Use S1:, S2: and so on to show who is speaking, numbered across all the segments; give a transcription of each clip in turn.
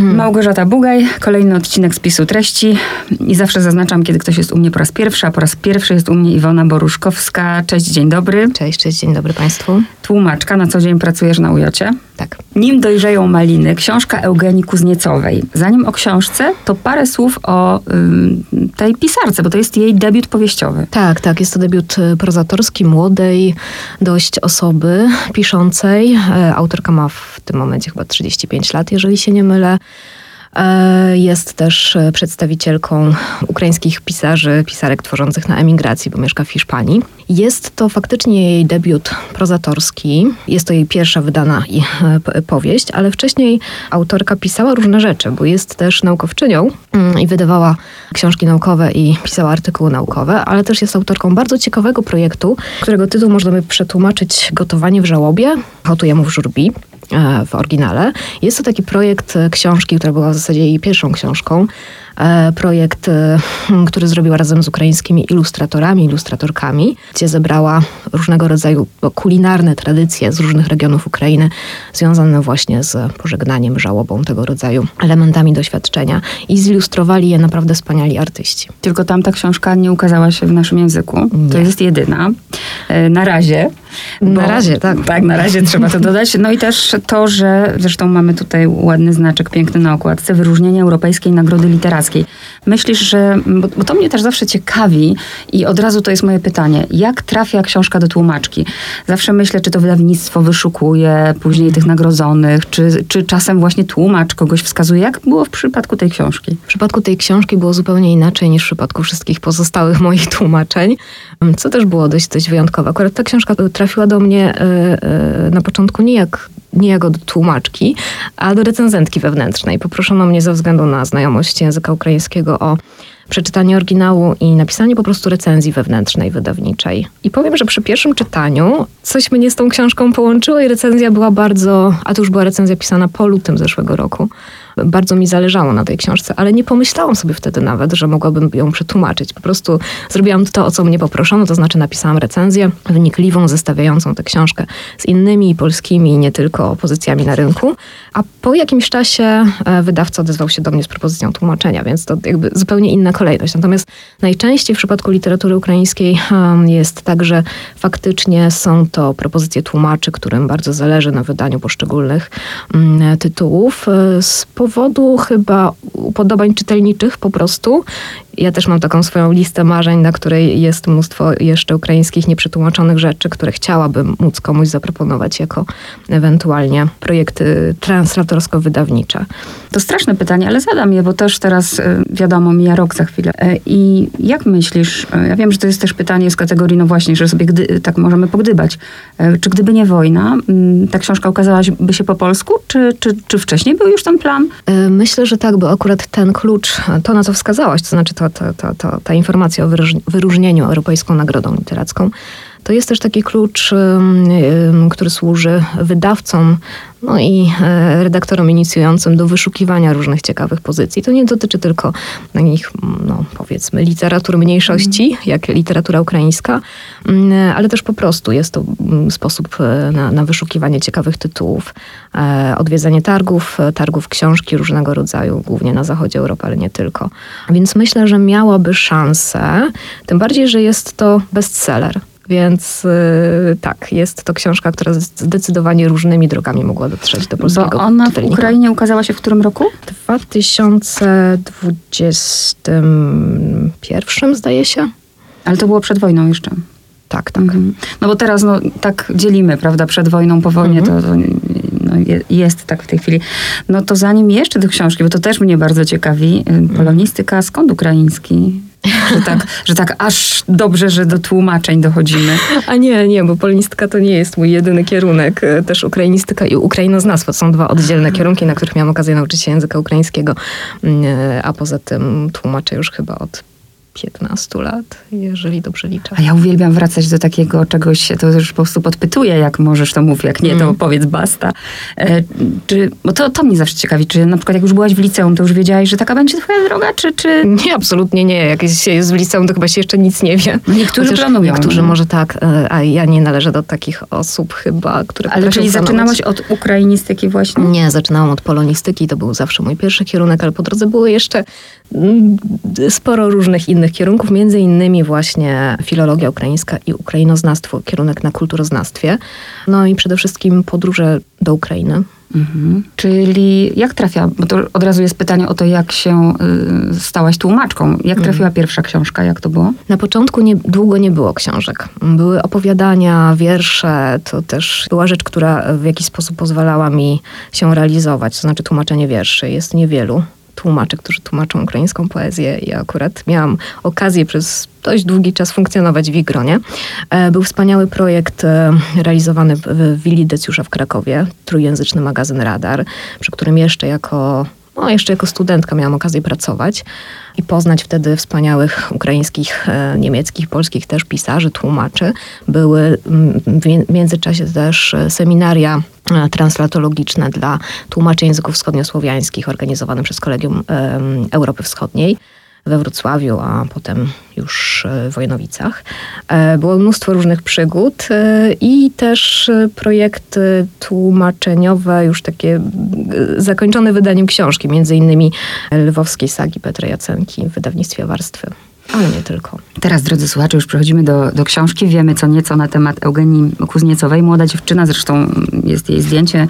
S1: Małgorzata Bugaj, kolejny odcinek spisu treści i zawsze zaznaczam, kiedy ktoś jest u mnie po raz pierwszy, a po raz pierwszy jest u mnie Iwona Boruszkowska. Cześć, dzień dobry.
S2: Cześć, cześć, dzień dobry Państwu.
S1: Tłumaczka, na co dzień pracujesz na ujocie.
S2: Tak.
S1: Nim dojrzeją maliny, książka Eugenii Kuzniecowej. Zanim o książce, to parę słów o tej pisarce, bo to jest jej debiut powieściowy.
S2: Tak, tak, jest to debiut e, prozatorski młodej dość osoby piszącej. E, Autorka ma w tym momencie chyba 35 lat, jeżeli się nie mylę. E, Jest też e, przedstawicielką ukraińskich pisarzy, pisarek tworzących na emigracji, bo mieszka w Hiszpanii. Jest to faktycznie jej debiut prozatorski. Jest to jej pierwsza wydana e, powieść, ale wcześniej autorka pisała różne rzeczy, bo jest też naukowczynią mm, i wydawała książki naukowe i pisała artykuły naukowe, ale też jest autorką bardzo ciekawego projektu, którego tytuł można by przetłumaczyć Gotowanie w żałobie, Hotujemy w żurbi w oryginale. Jest to taki projekt e, książki, która była w zasadzie jej pierwszą książką. E, Projekt, e, który zrobiła razem z ukraińskimi ilustratorami, ilustratorkami, gdzie zebrała różnego rodzaju kulinarne tradycje z różnych regionów Ukrainy, związane właśnie z pożegnaniem, żałobą, tego rodzaju elementami doświadczenia. I zilustrowali je naprawdę wspaniali artyści.
S1: Tylko tamta książka nie ukazała się w naszym języku. To
S2: Nie.
S1: jest jedyna. E, Na razie.
S2: Na razie, tak.
S1: Tak, na razie trzeba to dodać. No i też to, że zresztą mamy tutaj ładny znaczek piękny na okładce, wyróżnienie Europejskiej Nagrody Literackiej. Myślisz, że, bo, bo to mnie też zawsze ciekawi i od razu to jest moje pytanie, jak trafia książka do tłumaczki? Zawsze myślę, czy to wydawnictwo wyszukuje później tych nagrodzonych, czy, czy czasem właśnie tłumacz kogoś wskazuje. Jak było w przypadku tej książki?
S2: W przypadku tej książki było zupełnie inaczej niż w przypadku wszystkich pozostałych moich tłumaczeń, co też było dość, dość wyjątkowe. Akurat ta książka trafiła do mnie e, e, na początku nie jak nie jako do tłumaczki, a do recenzentki wewnętrznej. Poproszono mnie ze względu na znajomość języka ukraińskiego o przeczytanie oryginału i napisanie po prostu recenzji wewnętrznej, wydawniczej. I powiem, że przy pierwszym czytaniu coś mnie z tą książką połączyło i recenzja była bardzo, a to już była recenzja pisana po lutym zeszłego roku. Bardzo mi zależało na tej książce, ale nie pomyślałam sobie wtedy nawet, że mogłabym ją przetłumaczyć. Po prostu zrobiłam to, o co mnie poproszono, to znaczy napisałam recenzję wnikliwą, zestawiającą tę książkę z innymi polskimi, nie tylko pozycjami na rynku. A po jakimś czasie e, wydawca odezwał się do mnie z propozycją tłumaczenia, więc to jakby zupełnie inna kolejność. Natomiast najczęściej w przypadku literatury ukraińskiej jest tak, że faktycznie są to propozycje tłumaczy, którym bardzo zależy na wydaniu poszczególnych mm, tytułów. e, Z powodu chyba upodobań czytelniczych po prostu. Ja też mam taką swoją listę marzeń, na której jest mnóstwo jeszcze ukraińskich nieprzetłumaczonych rzeczy, które chciałabym móc komuś zaproponować jako ewentualnie projekty translatorsko-wydawnicze.
S1: To straszne pytanie, ale zadam je, bo też teraz y, wiadomo, mija rok za chwilę. E, I jak myślisz, e, ja wiem, że to jest też pytanie z kategorii, no właśnie, że sobie gdy, tak możemy pogdybać. E, Czy gdyby nie wojna, mm, ta książka ukazałaby się po polsku, czy, czy, czy wcześniej był już ten plan?
S2: Myślę, że tak, bo akurat ten klucz, to na co wskazałaś, to znaczy to, to, to, to, ta informacja o wyróż- wyróżnieniu Europejską Nagrodą Literacką, to jest też taki klucz, który służy wydawcom no i e, redaktorom inicjującym do wyszukiwania różnych ciekawych pozycji. To nie dotyczy tylko takich, no, powiedzmy, literatur mniejszości, jak literatura ukraińska, mm, ale też po prostu jest to mm, sposób e, na, na wyszukiwanie ciekawych tytułów, e, odwiedzanie targów, targów książki różnego rodzaju, głównie na zachodzie Europy, ale nie tylko. Więc myślę, że miałaby szansę, tym bardziej, że jest to bestseller. Więc y, tak, jest to książka, która zdecydowanie różnymi drogami mogła dotrzeć do polskiego
S1: Bo ona w
S2: czytelnika.
S1: Ukrainie ukazała się w którym roku?
S2: W 2021 zdaje się.
S1: Ale to było przed wojną jeszcze.
S2: Tak, tak.
S1: Mhm. No bo teraz no, tak dzielimy, prawda, przed wojną, po wojnie to, to no, je- jest tak w tej chwili. No to zanim jeszcze do książki, bo to też mnie bardzo ciekawi, y, polonistyka skąd ukraiński? Że tak, że tak aż dobrze, że do tłumaczeń dochodzimy.
S2: A nie, nie, bo polonistyka to nie jest mój jedyny kierunek. E, Też ukrainistyka i ukrainoznawstwo są dwa oddzielne kierunki, na których miałam okazję nauczyć się języka ukraińskiego. Mm, e, A poza tym tłumaczę już chyba od 15 lat, jeżeli dobrze liczę.
S1: A ja uwielbiam wracać do takiego czegoś, to już po prostu podpytuję, jak możesz, to mów, jak nie, to
S2: Mm.
S1: powiedz basta. E, czy, bo to, to mnie zawsze ciekawi, czy na przykład jak już byłaś w liceum, to już wiedziałaś, że taka będzie twoja droga, czy... czy...
S2: Nie, absolutnie nie. Jak się jest w liceum, to chyba się jeszcze nic nie wie.
S1: No niektórzy
S2: Chociaż
S1: planują,
S2: Niektórzy
S1: no.
S2: może tak, e, a ja nie należę do takich osób chyba, które
S1: Ale czyli
S2: planować.
S1: zaczynałaś od ukrainistyki właśnie?
S2: Nie, zaczynałam od polonistyki, to był zawsze mój pierwszy kierunek, ale po drodze było jeszcze mm, sporo różnych innych kierunków, między innymi właśnie filologia ukraińska i ukrainoznawstwo, kierunek na kulturoznawstwie. No i przede wszystkim podróże do Ukrainy.
S1: Mhm. Czyli jak trafia, bo to od razu jest pytanie o to, jak się y, stałaś tłumaczką. Jak trafiła pierwsza książka, jak to było?
S2: Na początku nie, długo nie było książek. Były opowiadania, wiersze. To też była rzecz, która w jakiś sposób pozwalała mi się realizować. To znaczy tłumaczenie wierszy. Jest niewielu tłumaczy, którzy tłumaczą ukraińską poezję. Ja akurat miałam okazję przez dość długi czas funkcjonować w ich gronie. E, Był wspaniały projekt e, realizowany w- Willi Decjusza w Krakowie, trójjęzyczny magazyn Radar, przy którym jeszcze jako no, jeszcze jako studentka miałam okazję pracować i poznać wtedy wspaniałych ukraińskich, e, niemieckich, polskich też pisarzy, tłumaczy. Były mm, w międzyczasie też e, seminaria e, translatologiczne dla tłumaczy języków wschodniosłowiańskich organizowane przez Kolegium Europy Wschodniej we Wrocławiu, a potem już e, w Wojnowicach. E, Było mnóstwo różnych przygód e, i też projekty tłumaczeniowe, już takie zakończone wydaniem książki, między innymi lwowskiej sagi Petra Jacenki w wydawnictwie Warstwy. Ale nie tylko.
S1: Teraz, drodzy słuchacze, już przechodzimy do, do książki. Wiemy co nieco na temat Eugenii Kuzniecowej. Młoda dziewczyna, zresztą jest jej zdjęcie.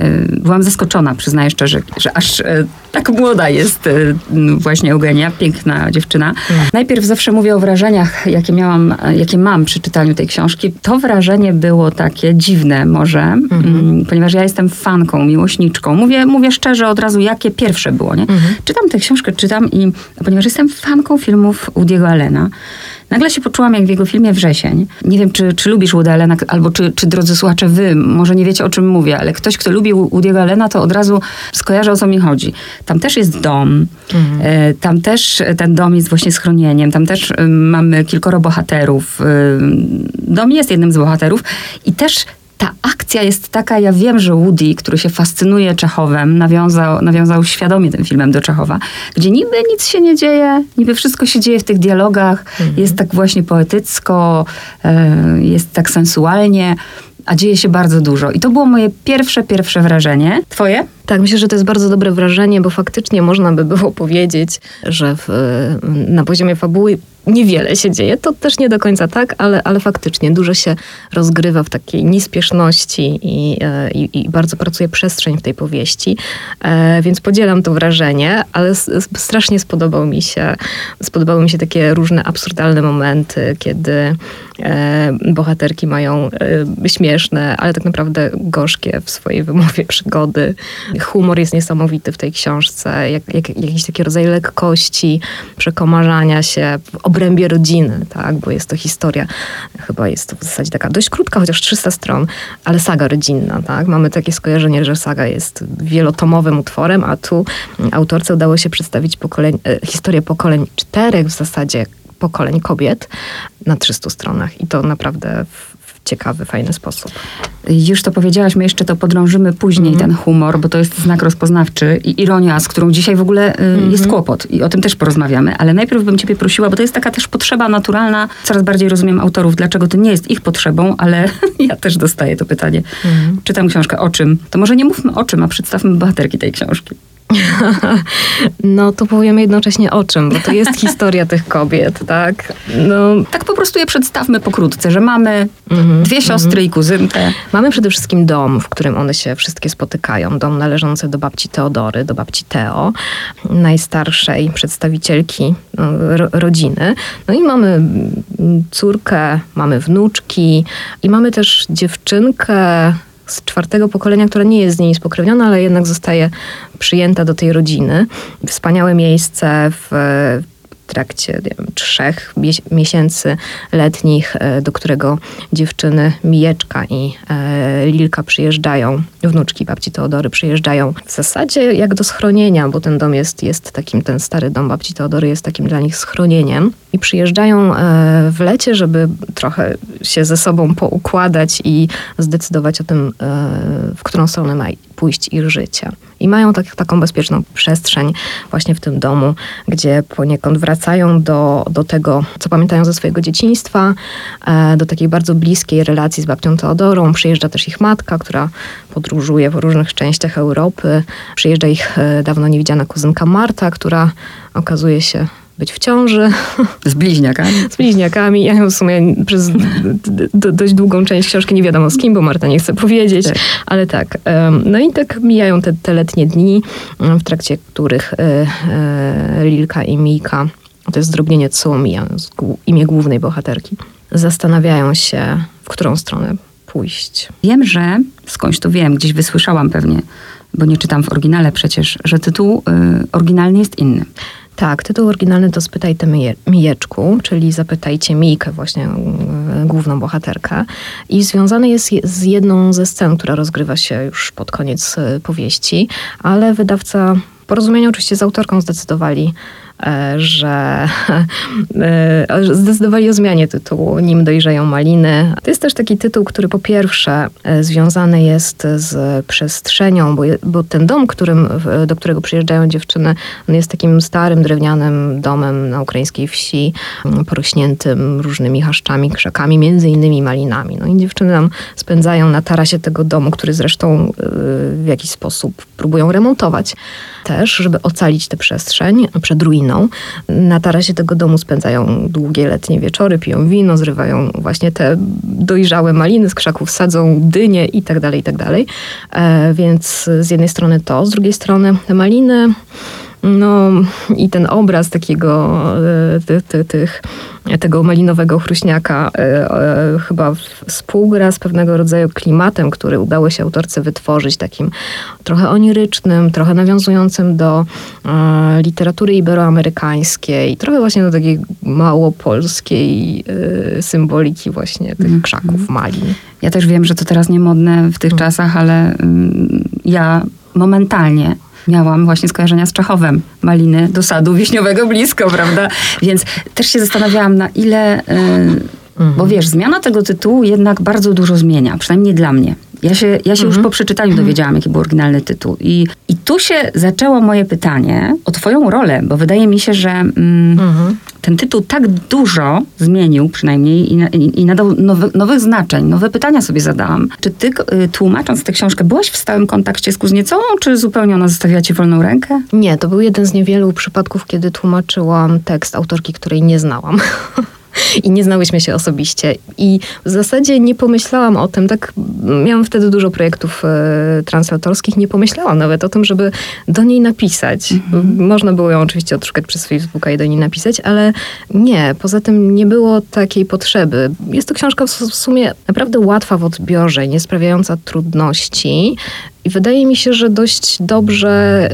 S1: Y, Byłam zaskoczona, przyznaję szczerze, że aż y, tak młoda jest y, właśnie Eugenia, piękna dziewczyna. Najpierw zawsze mówię o wrażeniach, jakie miałam, jakie mam przy czytaniu tej książki. To wrażenie było takie dziwne może, mm, ponieważ ja jestem fanką, miłośniczką. Mówię, mówię szczerze od razu, jakie pierwsze było, nie? Czytam tę książkę, czytam i ponieważ jestem fanką filmów Woody'ego Allena, nagle się poczułam jak w jego filmie Wrzesień. Nie wiem, czy, czy lubisz Woody Allena, albo czy, czy drodzy słuchacze, wy może nie wiecie o czym mówię, ale ktoś, kto lubi Woody'ego Allena, to od razu skojarzy o co mi chodzi. Tam też jest dom, e, tam też ten dom jest właśnie schronieniem, tam też e, mamy kilkoro bohaterów. E, Dom jest jednym z bohaterów i też ta akcja jest taka, ja wiem, że Woody, który się fascynuje Czechowem, nawiązał, nawiązał świadomie tym filmem do Czechowa, gdzie niby nic się nie dzieje, niby wszystko się dzieje w tych dialogach, jest tak właśnie poetycko, e, jest tak sensualnie, a dzieje się bardzo dużo. I to było moje pierwsze, pierwsze wrażenie. Twoje?
S2: Tak, myślę, że to jest bardzo dobre wrażenie, bo faktycznie można by było powiedzieć, że w, na poziomie fabuły niewiele się dzieje. To też nie do końca tak, ale, ale faktycznie dużo się rozgrywa w takiej niespieszności i, e, i, i bardzo pracuje przestrzeń w tej powieści. E, więc podzielam to wrażenie, ale strasznie spodobał mi się, spodobały mi się takie różne absurdalne momenty, kiedy e, bohaterki mają e, śmieszne, ale tak naprawdę gorzkie w swojej wymowie przygody. Humor jest niesamowity w tej książce, jak, jak, jakiś taki rodzaj lekkości, przekomarzania się w obrębie rodziny, tak? bo jest to historia, chyba jest to w zasadzie taka dość krótka, chociaż 300 stron, ale saga rodzinna. Tak? Mamy takie skojarzenie, że saga jest wielotomowym utworem, a tu autorce udało się przedstawić pokoleń, e, historię pokoleń czterech w zasadzie pokoleń kobiet na 300 stronach i to naprawdę w, ciekawy, fajny sposób.
S1: Już to powiedziałaś, my jeszcze to podrążymy później, ten humor, bo to jest znak rozpoznawczy i ironia, z którą dzisiaj w ogóle y, jest kłopot i o tym też porozmawiamy, ale najpierw bym ciebie prosiła, bo to jest taka też potrzeba naturalna, coraz bardziej rozumiem autorów, dlaczego to nie jest ich potrzebą, ale ja też dostaję to pytanie. Czytam książkę, o czym? To może nie mówmy o czym, a przedstawmy bohaterki tej książki.
S2: No to powiemy jednocześnie o czym, bo to jest historia tych kobiet, tak? No,
S1: Tak po prostu je przedstawmy pokrótce, że mamy dwie siostry i kuzynkę.
S2: Mamy przede wszystkim dom, w którym one się wszystkie spotykają. Dom należący do babci Teodory, do babci Teo, najstarszej przedstawicielki no, ro, rodziny. No i mamy mm, córkę, mamy wnuczki i mamy też dziewczynkę z czwartego pokolenia, która nie jest z niej spokrewniona, ale jednak zostaje przyjęta do tej rodziny. Wspaniałe miejsce w trakcie wiem, trzech miesięcy letnich, e, do którego dziewczyny Mijeczka i e, Lilka przyjeżdżają, wnuczki babci Teodory przyjeżdżają. W zasadzie jak do schronienia, bo ten dom jest, jest takim, ten stary dom babci Teodory jest takim dla nich schronieniem i przyjeżdżają e, w lecie, żeby trochę się ze sobą poukładać i zdecydować o tym, w którą stronę ma pójść ich życie. I mają tak, taką bezpieczną przestrzeń właśnie w tym domu, gdzie poniekąd wracają do, do tego, co pamiętają ze swojego dzieciństwa, e, do takiej bardzo bliskiej relacji z babcią Teodorą. Przyjeżdża też ich matka, która podróżuje w różnych częściach Europy. Przyjeżdża ich e, dawno niewidziana kuzynka Marta, która okazuje się być w ciąży.
S1: Z bliźniakami?
S2: Z bliźniakami. Ja w sumie przez dość długą część książki nie wiadomo z kim, bo Marta nie chce powiedzieć, tak. ale tak. No i tak mijają te, te letnie dni, w trakcie których e, e, Lilka i Mika, to jest zdrobnienie Tsuomija, imię głównej bohaterki, zastanawiają się, w którą stronę pójść.
S1: Wiem, że, skądś to wiem, gdzieś wysłyszałam pewnie, bo nie czytam w oryginale przecież, że tytuł y, oryginalny jest inny.
S2: Tak, tytuł oryginalny to Spytajcie Mijeczku, czyli Zapytajcie Mijkę, właśnie e, główną bohaterkę. I związany jest z jedną ze scen, która rozgrywa się już pod koniec e, powieści, ale wydawca porozumieniu oczywiście z autorką zdecydowali że e, zdecydowali o zmianie tytułu Nim dojrzeją maliny. To jest też taki tytuł, który po pierwsze e, związany jest z przestrzenią, bo, bo ten dom, którym, do którego przyjeżdżają dziewczyny, on jest takim starym, drewnianym domem na ukraińskiej wsi, porośniętym różnymi chaszczami, krzakami, między innymi malinami. No i dziewczyny tam spędzają na tarasie tego domu, który zresztą w jakiś sposób próbują remontować też, żeby ocalić tę przestrzeń przed ruiną. Na tarasie tego domu spędzają długie letnie wieczory, piją wino, zrywają właśnie te dojrzałe maliny z krzaków, sadzą dynie i tak dalej, i tak. E, więc z jednej strony to, z drugiej strony te maliny no i ten obraz takiego, e, tych, tych, tych tego malinowego chruśniaka e, e, chyba współgra z pewnego rodzaju klimatem, który udało się autorce wytworzyć, takim trochę onirycznym, trochę nawiązującym do literatury iberoamerykańskiej, trochę właśnie do takiej małopolskiej symboliki właśnie tych mm. krzaków malin.
S1: Ja też wiem, że to teraz niemodne w tych mm. czasach, ale mm, ja momentalnie miałam właśnie skojarzenia z Czechowem. Maliny do sadu wiśniowego blisko, prawda? Więc też się zastanawiałam, na ile... Yy, Mhm. Bo wiesz, zmiana tego tytułu jednak bardzo dużo zmienia, przynajmniej dla mnie. Ja się, ja się mhm. już po przeczytaniu mhm. dowiedziałam, jaki był oryginalny tytuł. I, I tu się zaczęło moje pytanie o Twoją rolę, bo wydaje mi się, że mm, mhm. ten tytuł tak dużo zmienił, przynajmniej, i, i, i nadał nowy, nowych znaczeń. Nowe pytania sobie zadałam. Czy Ty, y, tłumacząc tę książkę, byłaś w stałym kontakcie z Kuzniecą, czy zupełnie ona zostawiła Ci wolną rękę?
S2: Nie, to był jeden z niewielu przypadków, kiedy tłumaczyłam tekst autorki, której nie znałam. i nie znałyśmy się osobiście. I w zasadzie nie pomyślałam o tym, tak miałam wtedy dużo projektów e, translatorskich, nie pomyślałam nawet o tym, żeby do niej napisać. Mhm. Można było ją oczywiście odszukać przez Facebooka i do niej napisać, ale nie, poza tym nie było takiej potrzeby. Jest to książka w sumie naprawdę łatwa w odbiorze, nie sprawiająca trudności. I wydaje mi się, że dość dobrze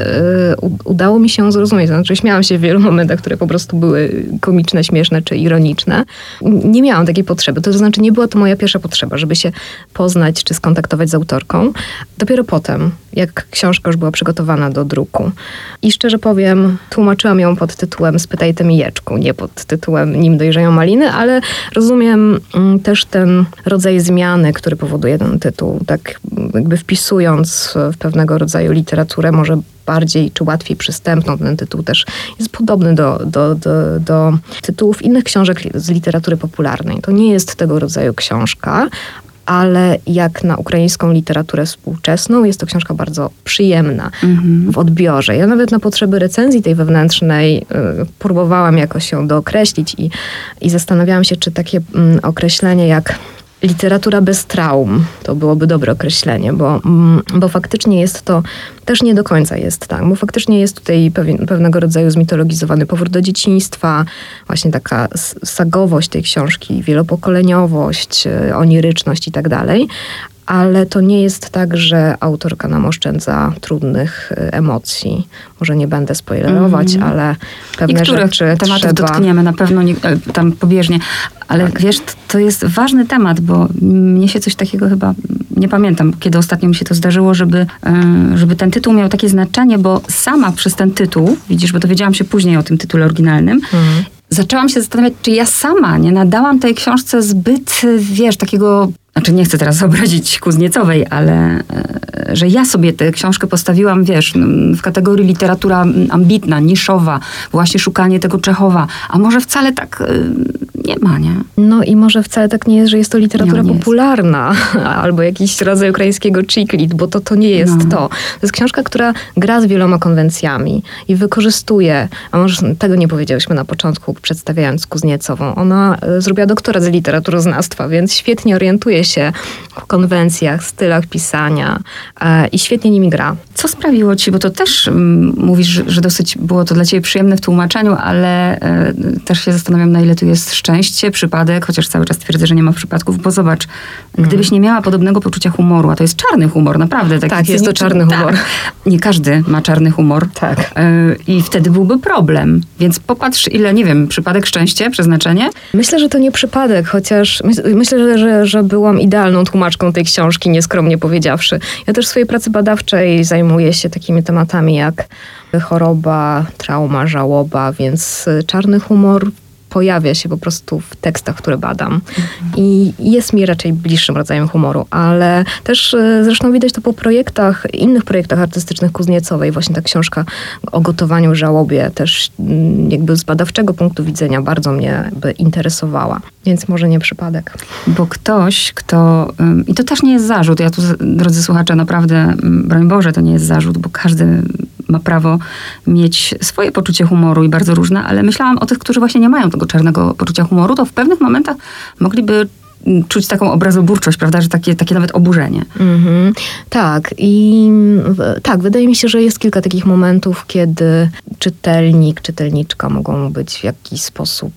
S2: y, udało mi się zrozumieć. Znaczy, śmiałam się w wielu momentach, które po prostu były komiczne, śmieszne czy ironiczne. Nie miałam takiej potrzeby. To znaczy, nie była to moja pierwsza potrzeba, żeby się poznać czy skontaktować z autorką. Dopiero potem, jak książka już była przygotowana do druku. I szczerze powiem, tłumaczyłam ją pod tytułem Spytaj te mijeczku, nie pod tytułem Nim dojrzeją maliny, ale rozumiem mm, też ten rodzaj zmiany, który powoduje ten tytuł. Tak jakby wpisując w pewnego rodzaju literaturę, może bardziej czy łatwiej przystępną. Ten tytuł też jest podobny do, do, do, do tytułów innych książek z literatury popularnej. To nie jest tego rodzaju książka, ale jak na ukraińską literaturę współczesną, jest to książka bardzo przyjemna mhm. w odbiorze. Ja nawet na potrzeby recenzji tej wewnętrznej y, próbowałam jakoś ją dookreślić i, i zastanawiałam się, czy takie y, określenie jak literatura bez traum. To byłoby dobre określenie, bo, mm, bo faktycznie jest to, też nie do końca jest tak, bo faktycznie jest tutaj pewien, pewnego rodzaju zmitologizowany powrót do dzieciństwa, właśnie taka sagowość tej książki, wielopokoleniowość, e, oniryczność i tak dalej, ale to nie jest tak, że autorka nam oszczędza trudnych y, emocji. Może nie będę spoilerować, mm. ale pewne
S1: Niektóre
S2: rzeczy
S1: tematów
S2: trzeba...
S1: dotkniemy na pewno nie, e, tam pobieżnie, ale tak. wiesz, to jest ważny temat, bo mnie się coś takiego chyba, nie pamiętam, kiedy ostatnio mi się to zdarzyło, żeby, e, żeby ten tytuł miał takie znaczenie, bo sama przez ten tytuł, widzisz, bo dowiedziałam się później o tym tytule oryginalnym, mm zaczęłam się zastanawiać, czy ja sama nie nadałam tej książce zbyt, wiesz, takiego znaczy nie chcę teraz obrazić Kuzniecowej, ale e, że ja sobie tę książkę postawiłam, wiesz, w kategorii literatura ambitna, niszowa, właśnie szukanie tego Czechowa, a może wcale tak e, nie ma, nie?
S2: No i może wcale tak nie jest, że jest to literatura popularna, jest. albo jakiś rodzaj ukraińskiego chiclit, bo to, to nie jest no. to. To jest książka, która gra z wieloma konwencjami i wykorzystuje, a może tego nie powiedziałyśmy na początku, przedstawiając Kuzniecową. Ona e, zrobiła doktorat z literaturoznawstwa, więc świetnie orientuje się w konwencjach, stylach pisania e, i świetnie nimi gra.
S1: Co sprawiło ci, bo to też mm, mówisz, że dosyć było to dla ciebie przyjemne w tłumaczeniu, ale e, też się zastanawiam, na ile tu jest szczęście, przypadek, chociaż cały czas twierdzę, że nie ma przypadków, bo zobacz, mm. gdybyś nie miała podobnego poczucia humoru, a to jest czarny humor, naprawdę.
S2: Taki tak, jest to czarny humor. Tak.
S1: Nie każdy ma czarny humor.
S2: Tak.
S1: E, I wtedy byłby problem. Więc popatrz, ile, nie wiem, przypadek, szczęście, przeznaczenie?
S2: Myślę, że to nie przypadek, chociaż myślę, że, że, że byłam idealną tłumaczką tej książki, nieskromnie powiedziawszy. Ja też w swojej pracy badawczej zajmuję się takimi tematami jak choroba, trauma, żałoba, więc czarny humor pojawia się po prostu w tekstach, które badam. Mhm. I jest mi raczej bliższym rodzajem humoru, ale też e, zresztą widać to po projektach, innych projektach artystycznych Kuzniecowej. Właśnie ta książka o gotowaniu żałobie też mm, jakby z badawczego punktu widzenia bardzo mnie by interesowała. Więc może nie przypadek.
S1: Bo ktoś, kto... I to też nie jest zarzut. Ja tu, drodzy słuchacze, naprawdę, broń Boże, to nie jest zarzut, bo każdy ma prawo mieć swoje poczucie humoru i bardzo różne, ale myślałam o tych, którzy właśnie nie mają tego czarnego poczucia humoru, to w pewnych momentach mogliby czuć taką obrazoburczość, prawda, że takie, takie nawet oburzenie. Mm-hmm.
S2: Tak i tak, wydaje mi się, że jest kilka takich momentów, kiedy czytelnik, czytelniczka mogą być w jakiś sposób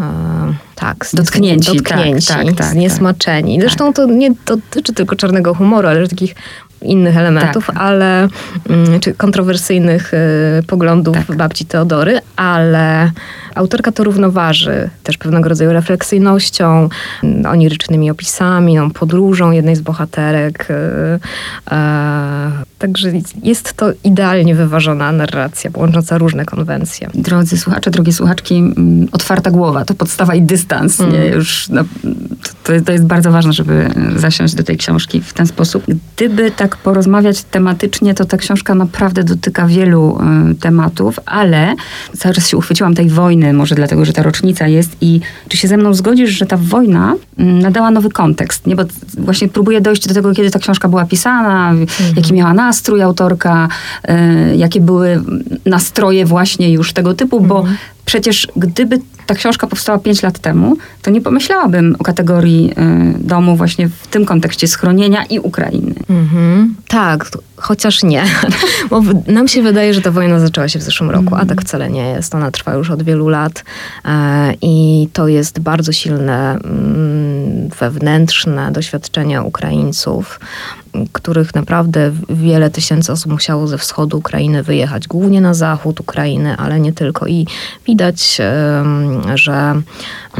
S2: e, tak,
S1: dotknięci,
S2: dotknięci tak, tak, tak, zniesmaczeni. Tak. Zresztą to nie dotyczy tylko czarnego humoru, ale takich innych elementów, tak. ale mm, czy kontrowersyjnych y, poglądów tak. babci Teodory, ale autorka to równoważy też pewnego rodzaju refleksyjnością, mm, onirycznymi opisami, no, podróżą jednej z bohaterek. Y, y, Także jest to idealnie wyważona narracja, łącząca różne konwencje.
S1: Drodzy słuchacze, drogie słuchaczki, mm, otwarta głowa to podstawa i dystans. Mm. Nie? Już no, to, to jest bardzo ważne, żeby zasiąść do tej książki w ten sposób. Gdyby tak porozmawiać tematycznie, to ta książka naprawdę dotyka wielu y, tematów, ale cały czas się uchwyciłam tej wojny, może dlatego, że ta rocznica jest i czy się ze mną zgodzisz, że ta wojna y, nadała nowy kontekst, nie? Bo właśnie próbuję dojść do tego, kiedy ta książka była pisana, mm. jaki miała nastrój autorka, e, jakie były nastroje właśnie już tego typu, bo mhm. Przecież gdyby ta książka powstała 5 lat temu, to nie pomyślałabym o kategorii e, domu właśnie w tym kontekście schronienia i Ukrainy. Mhm.
S2: Tak, chociaż nie. Bo nam się wydaje, że ta wojna zaczęła się w zeszłym roku, a tak mhm. wcale nie jest. Ona trwa już od wielu lat e, i to jest bardzo silne mm, wewnętrzne doświadczenie Ukraińców których naprawdę wiele tysięcy osób musiało ze wschodu Ukrainy wyjechać, głównie na zachód Ukrainy, ale nie tylko. I widać, że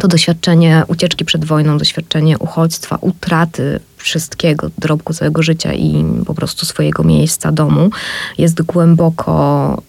S2: to doświadczenie ucieczki przed wojną, doświadczenie uchodźstwa, utraty wszystkiego, drobku całego życia i po prostu swojego miejsca, domu, jest głęboko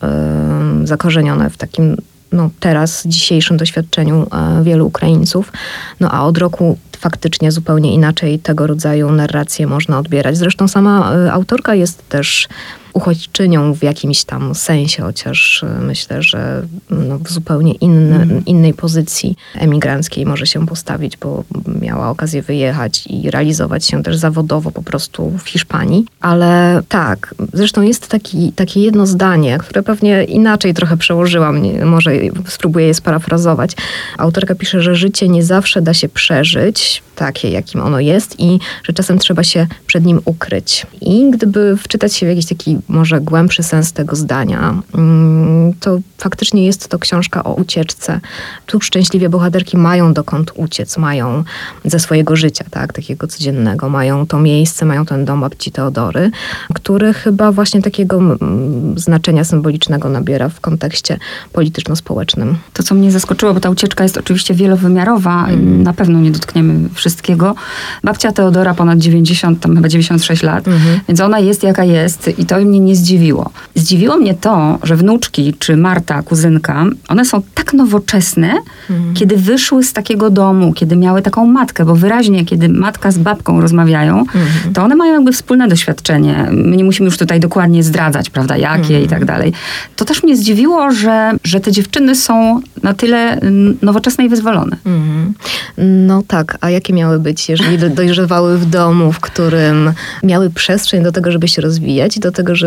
S2: zakorzenione w takim no, teraz, dzisiejszym doświadczeniu e, wielu Ukraińców. No a od roku faktycznie zupełnie inaczej tego rodzaju narracje można odbierać. Zresztą sama y, autorka jest też uchodźczynią w jakimś tam sensie, chociaż y, myślę, że no, w zupełnie inny, mm. innej pozycji emigranckiej może się postawić, bo miała okazję wyjechać i realizować się też zawodowo po prostu w Hiszpanii. Ale tak, zresztą jest taki, takie jedno zdanie, które pewnie inaczej trochę przełożyłam, może spróbuję je sparafrazować. Autorka pisze, że życie nie zawsze da się przeżyć, takie jakim ono jest i że czasem trzeba się przed nim ukryć. I gdyby wczytać się w jakiś taki może głębszy sens tego zdania, mm, to faktycznie jest to książka o ucieczce. Tu szczęśliwie bohaterki mają dokąd uciec, mają ze swojego życia, tak, takiego codziennego, mają to miejsce, mają ten dom babci Teodory, który chyba właśnie takiego mm, znaczenia symbolicznego nabiera w kontekście polityczno-społecznym.
S1: To, co mnie zaskoczyło, bo ta ucieczka jest oczywiście wielowymiarowa, mm. na pewno nie dotkniemy wszystkiego. Babcia Teodora ponad 90, tam chyba 96 lat, mm -hmm. więc ona jest jaka jest i to mnie nie zdziwiło. Zdziwiło mnie to, że wnuczki, czy Marta, kuzynka, one są tak nowoczesne, mm. kiedy wyszły z takiego domu, kiedy miały taką matkę, bo wyraźnie, kiedy matka z babką rozmawiają, mm. to one mają jakby wspólne doświadczenie. My nie musimy już tutaj dokładnie zdradzać, prawda, jakie i tak dalej. To też mnie zdziwiło, że, że te dziewczyny są na tyle nowoczesne i wyzwolone.
S2: Mm. No tak, a jakie miały być, jeżeli dojrzewały w domu, w którym miały przestrzeń do tego, żeby się rozwijać, do tego, żeby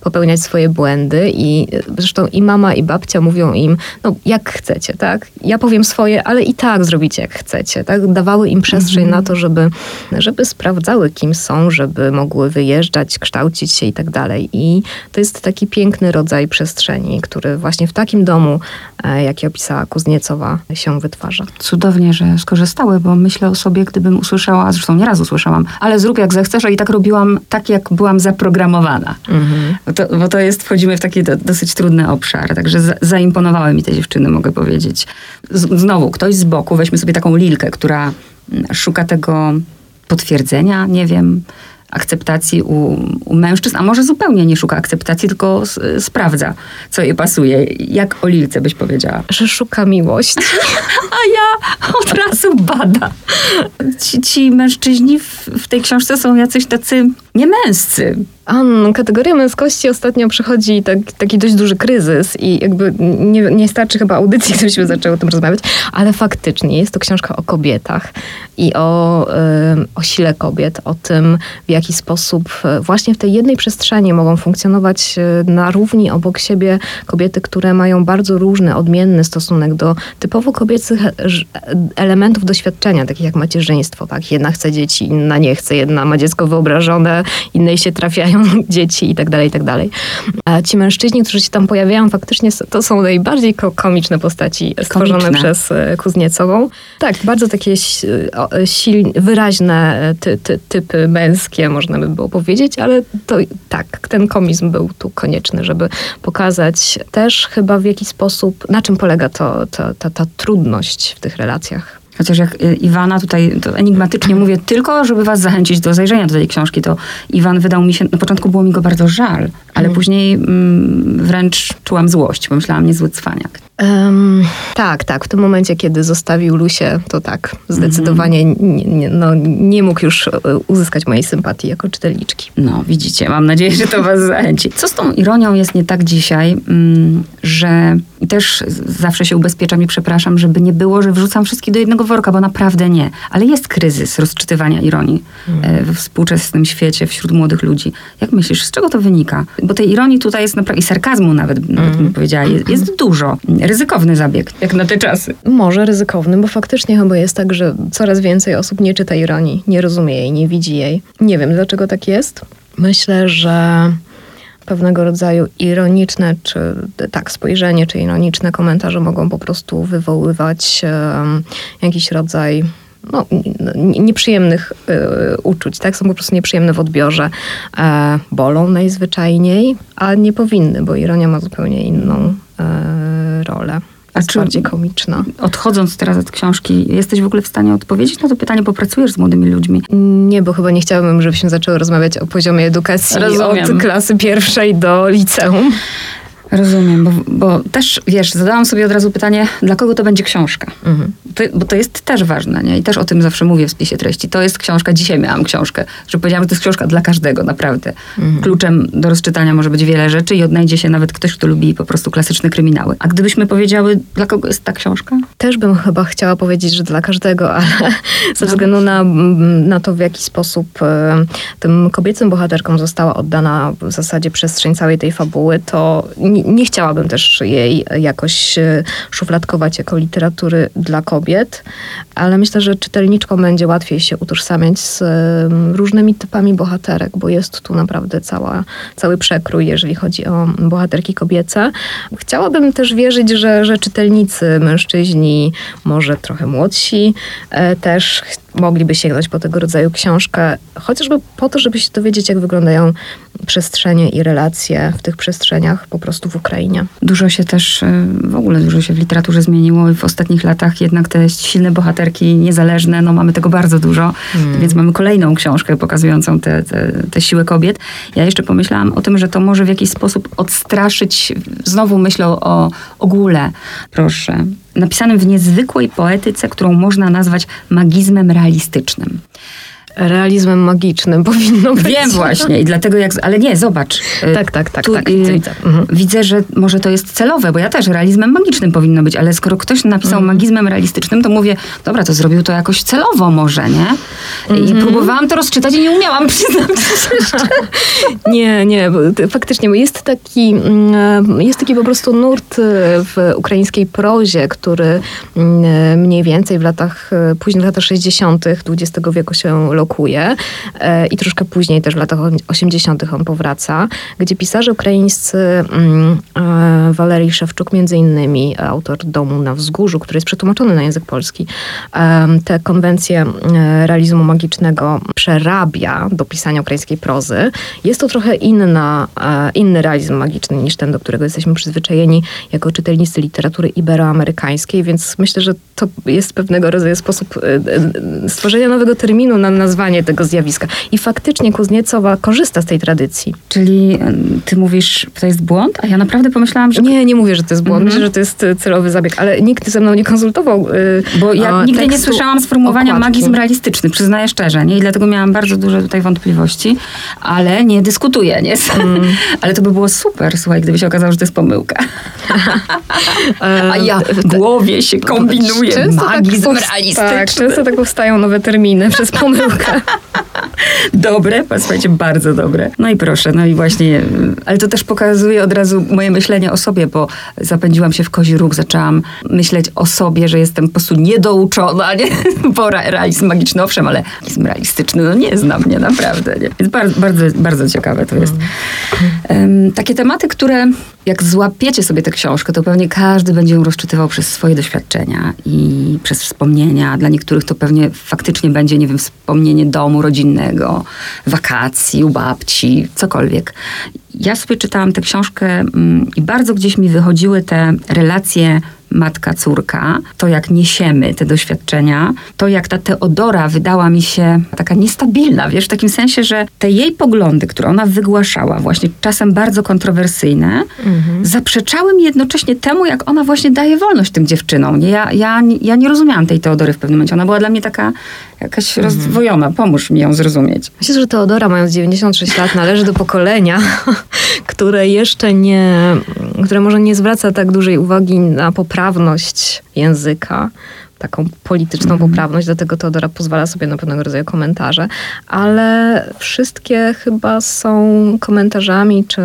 S2: popełniać swoje błędy i zresztą i mama i babcia mówią im, no jak chcecie, tak? Ja powiem swoje, ale i tak zrobicie jak chcecie, tak? Dawały im przestrzeń -hmm. na to, żeby, żeby sprawdzały kim są, żeby mogły wyjeżdżać, kształcić się i tak dalej. I to jest taki piękny rodzaj przestrzeni, który właśnie w takim domu, e, jaki opisała Kuzniecowa, się wytwarza.
S1: Cudownie, że skorzystały, bo myślę o sobie, gdybym usłyszała, zresztą nieraz usłyszałam, ale zrób jak zechcesz, a i tak robiłam tak, jak byłam zaprogramowana. Mhm. Bo, to, bo to jest, wchodzimy w taki do, dosyć trudny obszar, także za, zaimponowały mi te dziewczyny, mogę powiedzieć. Z, znowu, ktoś z boku, weźmy sobie taką Lilkę, która mm, szuka tego potwierdzenia, nie wiem, akceptacji u, u, mężczyzn, a może zupełnie nie szuka akceptacji, tylko sprawdza, co jej pasuje. Jak o Lilce byś powiedziała?
S2: Że szuka miłości.
S1: a ja od razu bada. Ci, ci mężczyźni w, w tej książce są jacyś tacy niemęscy.
S2: Kategoria męskości ostatnio przychodzi tak, taki dość duży kryzys i jakby nie, nie starczy chyba audycji, gdybyśmy zaczęły o tym rozmawiać, ale faktycznie jest to książka o kobietach i o, y, o sile kobiet, o tym, w jaki sposób e, właśnie w tej jednej przestrzeni mogą funkcjonować e, na równi obok siebie kobiety, które mają bardzo różny, odmienny stosunek do typowo kobiecych elementów doświadczenia, takich jak macierzyństwo. Tak? Jedna chce dzieci, inna nie chce, jedna ma dziecko wyobrażone, innej się dzieci i tak dalej, i tak dalej. A ci mężczyźni, którzy się tam pojawiają, faktycznie to są najbardziej komiczne postaci stworzone Komiczne. przez e, Kuzniecową. Tak, bardzo takie silne, wyraźne ty, ty, typy męskie, można by było powiedzieć, ale to tak, ten komizm był tu konieczny, żeby pokazać też chyba w jaki sposób, na czym polega to, to, ta, ta trudność w tych relacjach.
S1: Chociaż jak y, Iwana tutaj to enigmatycznie mówię, tylko żeby was zachęcić do zajrzenia do tej książki, to Iwan wydał mi się, na początku było mi go bardzo żal, ale mm. później mm, wręcz czułam złość, bo myślałam, niezły cwaniak. Um,
S2: tak, tak. W tym momencie, kiedy zostawił Lusię, to tak, zdecydowanie -hmm. nie, nie, no, nie mógł już e, uzyskać mojej sympatii jako czytelniczki.
S1: No, widzicie, mam nadzieję, że to was zachęci. Co z tą ironią jest nie tak dzisiaj, mm, że i też zawsze się ubezpieczam i przepraszam, żeby nie było, że wrzucam wszystkich do jednego worka, bo naprawdę nie. Ale jest kryzys rozczytywania ironii mm. we współczesnym świecie wśród młodych ludzi. Jak myślisz, z czego to wynika? Bo tej ironii tutaj jest naprawdę, i sarkazmu nawet, nawet bym powiedziała, jest, jest dużo ryzykowny zabieg, jak na te czasy.
S2: Może ryzykowny, bo faktycznie chyba jest tak, że coraz więcej osób nie czyta ironii, nie rozumie jej, nie widzi jej. Nie wiem, dlaczego tak jest. Myślę, że pewnego rodzaju ironiczne, czy tak, spojrzenie, czy ironiczne komentarze mogą po prostu wywoływać um, jakiś rodzaj no, nieprzyjemnych y, uczuć, tak? Są po prostu nieprzyjemne w odbiorze. E, bolą najzwyczajniej, a nie powinny, bo ironia ma zupełnie inną e, rolę. A czy bardziej komiczna.
S1: Odchodząc teraz od książki, jesteś w ogóle w stanie odpowiedzieć na to pytanie, bo pracujesz z młodymi ludźmi?
S2: Nie, bo chyba nie chciałabym, żebyśmy zaczęły rozmawiać o poziomie edukacji Rozumiem. od klasy pierwszej do liceum.
S1: Rozumiem, bo, bo, też, wiesz, zadałam sobie od razu pytanie, dla kogo to będzie książka? Mhm. To, bo to jest też ważne, nie? I też o tym zawsze mówię w spisie treści. To jest książka, dzisiaj miałam książkę, że powiedziałam, że to jest książka dla każdego, naprawdę. Mhm. Kluczem do rozczytania może być wiele rzeczy i odnajdzie się nawet ktoś, kto lubi po prostu klasyczne kryminały. A gdybyśmy powiedziały, dla kogo jest ta książka?
S2: Też bym chyba chciała powiedzieć, że dla każdego, ale ze względu na, na to, w jaki sposób e, tym kobiecym bohaterkom została oddana w zasadzie przestrzeń całej tej fabuły, to nie nie, chciałabym też jej jakoś e, szufladkować jako literatury dla kobiet, ale myślę, że czytelniczkom będzie łatwiej się utożsamiać z różnymi typami bohaterek, bo jest tu naprawdę cała, cały przekrój, jeżeli chodzi o bohaterki kobiece. Chciałabym też wierzyć, że, że czytelnicy, mężczyźni, może trochę młodsi, e, też mogliby sięgnąć po tego rodzaju książkę, chociażby po to, żeby się dowiedzieć, jak wyglądają przestrzenie i relacje w tych przestrzeniach po prostu w Ukrainie.
S1: Dużo się też, e, w ogóle dużo się w literaturze zmieniło i w ostatnich latach jednak te silne bohaterki niezależne, no mamy tego bardzo dużo, hmm. więc mamy kolejną książkę pokazującą tę te, te, te siłę kobiet. Ja jeszcze pomyślałam o tym, że to może w jakiś sposób odstraszyć, znowu myślę o ogóle, proszę, napisanym w niezwykłej poetyce, którą można nazwać magizmem realistycznym
S2: realizmem magicznym powinno być.
S1: Wiem właśnie i dlatego jak, ale nie, zobacz.
S2: Y, tak, tak, tak, tu, tak widzę, widzę.
S1: Mhm. widzę, że może to jest celowe, bo ja też realizmem magicznym powinno być, ale skoro ktoś napisał mhm. magizmem realistycznym, to mówię, dobra, to zrobił to jakoś celowo może, nie? I mhm. próbowałam to rozczytać i nie umiałam, przyznać się
S2: Nie, nie, faktycznie, bo jest taki, mm, jest taki po prostu nurt y, w ukraińskiej prozie, który mm, mniej więcej w latach, y, później w latach 60. XX wieku się lokuje e, i troszkę później też w latach 80. on powraca, gdzie pisarze ukraińscy mm, e, Walerii Szewczuk między innymi, autor Domu na Wzgórzu, który jest przetłumaczony na język polski, e, te konwencje realizmu magicznego przerabia do pisania ukraińskiej prozy. Jest to trochę inna, inny realizm magiczny niż ten, do którego jesteśmy przyzwyczajeni jako czytelnicy literatury iberoamerykańskiej, więc myślę, że to jest pewnego rodzaju sposób stworzenia nowego terminu na nazwanie tego zjawiska. I faktycznie Kuzniecowa korzysta z tej tradycji.
S1: Czyli ty mówisz, to jest błąd? A ja naprawdę pomyślałam, że...
S2: Nie, nie mówię, że to jest błąd. Mm -hmm. Myślę, że to jest e, celowy zabieg, ale nikt ze mną nie konsultował
S1: yy, Bo ja nigdy nie słyszałam sformułowania okładki. magizm realistyczny, przyznaję szczerze, nie? I dlatego miałam bardzo duże tutaj wątpliwości, ale nie dyskutuję, nie? Mm. ale to by było super, słuchaj, gdyby się okazało, że to jest pomyłka. A ja w głowie się kombinuję często tak magizm tak realistyczny. Tak,
S2: często tak powstają nowe terminy przez pomyłkę.
S1: dobre, słuchajcie, bardzo dobre. No i proszę, no i właśnie, ale to też pokazuje od razu moje myślenie o sobie, bo zapędziłam się w kozi róg, zaczęłam myśleć o sobie, że jestem po prostu niedouczona, nie? Bo realizm magiczny, owszem, ale realizm realistyczny, no nie znam mnie naprawdę, nie? Więc bardzo, bardzo, bardzo ciekawe to jest. Um, takie tematy, które jak złapiecie sobie tę książkę, to pewnie każdy będzie ją rozczytywał przez swoje doświadczenia i przez wspomnienia. Dla niektórych to pewnie faktycznie będzie, nie wiem, wspomnienie domu rodzinnego, wakacji, u babci, cokolwiek. Ja sobie czytałam tę książkę mm, i bardzo gdzieś mi wychodziły te relacje matka, córka, to jak niesiemy te doświadczenia, to jak ta Teodora wydała mi się taka niestabilna, wiesz, w takim sensie, że te jej poglądy, które ona wygłaszała, właśnie czasem bardzo kontrowersyjne, mhm. zaprzeczały mi jednocześnie temu, jak ona właśnie daje wolność tym dziewczynom. Nie? Ja, ja, ja nie rozumiałam tej Teodory w pewnym momencie. Ona była dla mnie taka jakaś mhm. rozdwojona. Pomóż mi ją zrozumieć.
S2: Myślę, że Teodora, mając 96 lat, należy do pokolenia, które jeszcze nie, które może nie zwraca tak dużej uwagi na poprawność języka, taką polityczną mm. poprawność, dlatego Teodora pozwala sobie na pewnego rodzaju komentarze, ale wszystkie chyba są komentarzami, czy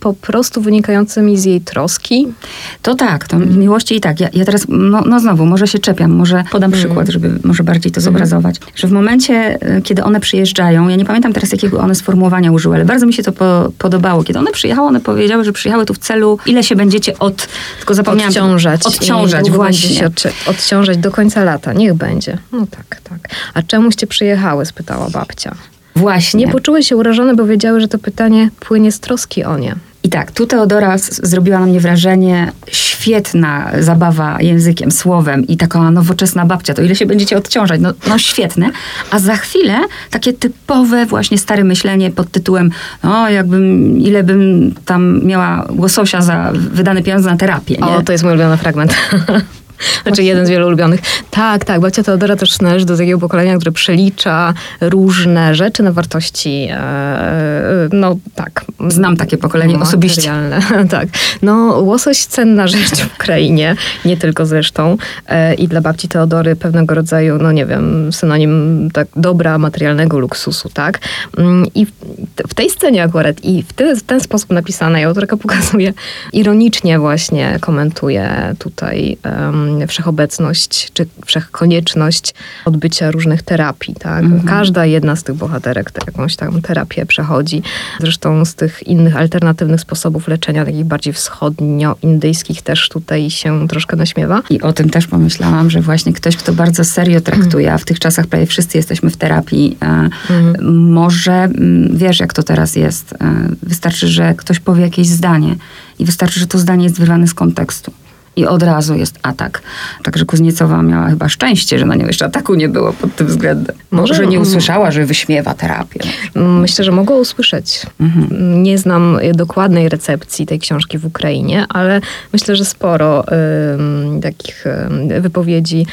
S2: po prostu wynikającymi z jej troski.
S1: To tak, to mm. miłości i tak. Ja, ja teraz, no, no, znowu, może się czepiam, może podam mm. przykład, żeby może bardziej to zobrazować, że w momencie, e, kiedy one przyjeżdżają, ja nie pamiętam teraz, jakiego one sformułowania użyły, ale bardzo mi się to po, podobało. Kiedy one przyjechały, one powiedziały, że przyjechały tu w celu, ile się będziecie od, tylko zapomniałam.
S2: Odciążać.
S1: Odciążać, właśnie.
S2: Się odciążać do końca lata. Niech będzie. No tak, tak. A czemuście przyjechały? spytała babcia.
S1: Właśnie.
S2: Nie poczuły się urażone, bo wiedziały, że to pytanie płynie z troski o nie.
S1: I tak, tu Teodora zrobiła na mnie wrażenie, świetna zabawa językiem, słowem i taka nowoczesna babcia, to ile się będziecie odciążać, no, no świetne. A za chwilę takie typowe właśnie stare myślenie pod tytułem, no jakbym, ile bym tam miała łososia za wydane pieniądze na terapię. Nie?
S2: O, to jest mój ulubiony fragment. Znaczy jeden z wielu ulubionych. Tak, tak. Babcia Teodora też należy do takiego pokolenia, które przelicza różne rzeczy na wartości. E, no tak.
S1: Znam takie pokolenie osobiście.
S2: tak. No łosoś cenna rzecz w Ukrainie, nie tylko zresztą. E, I dla babci Teodory pewnego rodzaju, no nie wiem, synonim tak dobra materialnego luksusu, tak? Mm, I w tej scenie akurat i w ten, w ten sposób napisanej autorka pokazuje, ironicznie właśnie komentuje tutaj um, wszechobecność, czy wszechkonieczność odbycia różnych terapii, tak? Mhm. Każda jedna z tych bohaterek jakąś tam terapię przechodzi. Zresztą z tych innych alternatywnych sposobów leczenia, takich bardziej wschodnio-indyjskich też tutaj się troszkę naśmiewa.
S1: I o tym też pomyślałam, że właśnie ktoś, kto bardzo serio traktuje, a w tych czasach prawie wszyscy jesteśmy w terapii, e, mhm. może, wiesz jak to teraz jest, e, wystarczy, że ktoś powie jakieś zdanie i wystarczy, że to zdanie jest wyrwane z kontekstu i od razu jest atak. Także Kuzniecowa miała chyba szczęście, że na nią jeszcze ataku nie było pod tym względem. Może, że nie usłyszała, że wyśmiewa terapię.
S2: Myślę, że mogła usłyszeć. Mhm. Nie znam dokładnej recepcji tej książki w Ukrainie, ale myślę, że sporo y, takich wypowiedzi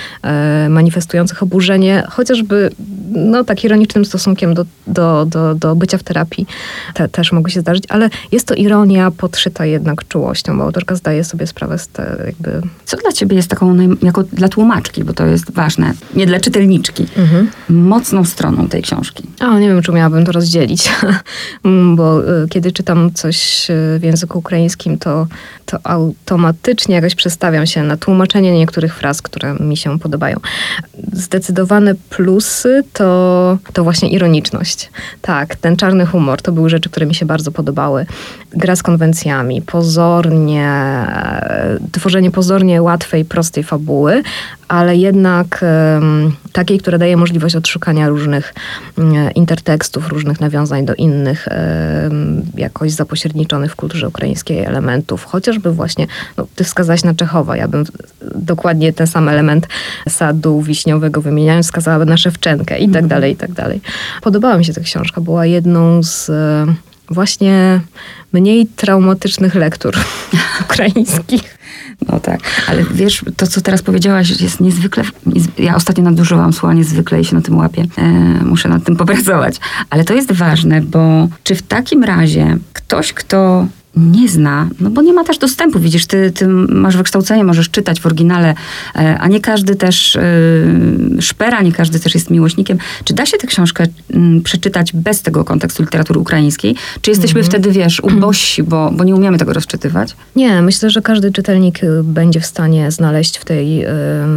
S2: y, manifestujących oburzenie, chociażby no, tak ironicznym stosunkiem do, do, do, do bycia w terapii te, też mogło się zdarzyć, ale jest to ironia podszyta jednak czułością, bo autorka zdaje sobie sprawę z te, jakby...
S1: Co dla ciebie jest taką, jako dla tłumaczki, bo to jest ważne, nie dla czytelniczki, mhm. mocną stroną tej książki?
S2: A, nie wiem, czy miałabym to rozdzielić, bo y, kiedy czytam coś y, w języku ukraińskim, to, to automatycznie jakoś przestawiam się na tłumaczenie niektórych fraz, które mi się podobają. Zdecydowane plusy to, to właśnie ironiczność. Tak, ten czarny humor to były rzeczy, które mi się bardzo podobały. Gra z konwencjami, pozornie, e, tworzenie pozornie łatwej, prostej fabuły, ale jednak takiej, która daje możliwość odszukania różnych um, intertekstów, różnych nawiązań do innych jakoś zapośredniczonych w kulturze ukraińskiej elementów. Chociażby właśnie, no, ty wskazałaś na Czechowa, ja bym dokładnie ten sam element sadu wiśniowego wymieniając, wskazała na Szewczenkę i tak mhm. dalej, i tak dalej. Podobała mi się ta książka, była jedną z właśnie mniej traumatycznych lektur ukraińskich.
S1: No tak, ale wiesz, to co teraz powiedziałaś jest niezwykle, ja ostatnio nadużyłam słowa niezwykle i się na tym łapię, e, muszę nad tym popracować, ale to jest ważne, bo czy w takim razie ktoś, kto nie zna, no bo nie ma też dostępu. Widzisz, ty, ty masz wykształcenie, możesz czytać w oryginale, e, a nie każdy też yy, szpera, nie każdy też jest miłośnikiem. Czy da się tę książkę y, przeczytać bez tego kontekstu literatury ukraińskiej? Czy jesteśmy mm -hmm. wtedy, wiesz, ubości, bo, bo nie umiemy tego rozczytywać?
S2: Nie, myślę, że każdy czytelnik y, będzie w stanie znaleźć w tej y,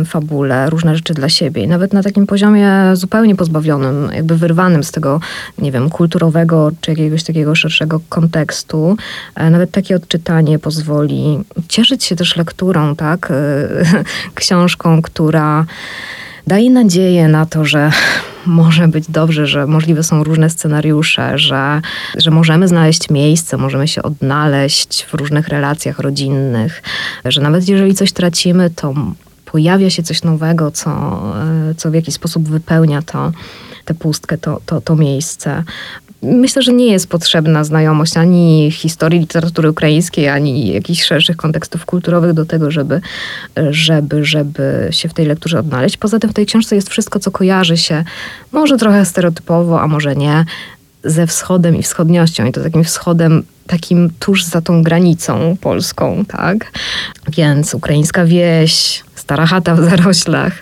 S2: fabule różne rzeczy dla siebie. I nawet na takim poziomie zupełnie pozbawionym, jakby wyrwanym z tego, nie wiem, kulturowego czy jakiegoś takiego szerszego kontekstu, nawet takie odczytanie pozwoli cieszyć się też lekturą, tak? Książką, która daje nadzieję na to, że może być dobrze, że możliwe są różne scenariusze, że, że możemy znaleźć miejsce, możemy się odnaleźć w różnych relacjach rodzinnych, że nawet jeżeli coś tracimy, to pojawia się coś nowego, co, co w jakiś sposób wypełnia to, tę pustkę, to, to, to miejsce myślę, że nie jest potrzebna znajomość ani historii literatury ukraińskiej, ani jakichś szerszych kontekstów kulturowych do tego, żeby, żeby, żeby się w tej lekturze odnaleźć. Poza tym w tej książce jest wszystko, co kojarzy się może trochę stereotypowo, a może nie, ze wschodem i wschodniością. I to takim wschodem takim tuż za tą granicą polską, tak? Więc ukraińska wieś, stara chata w zaroślach,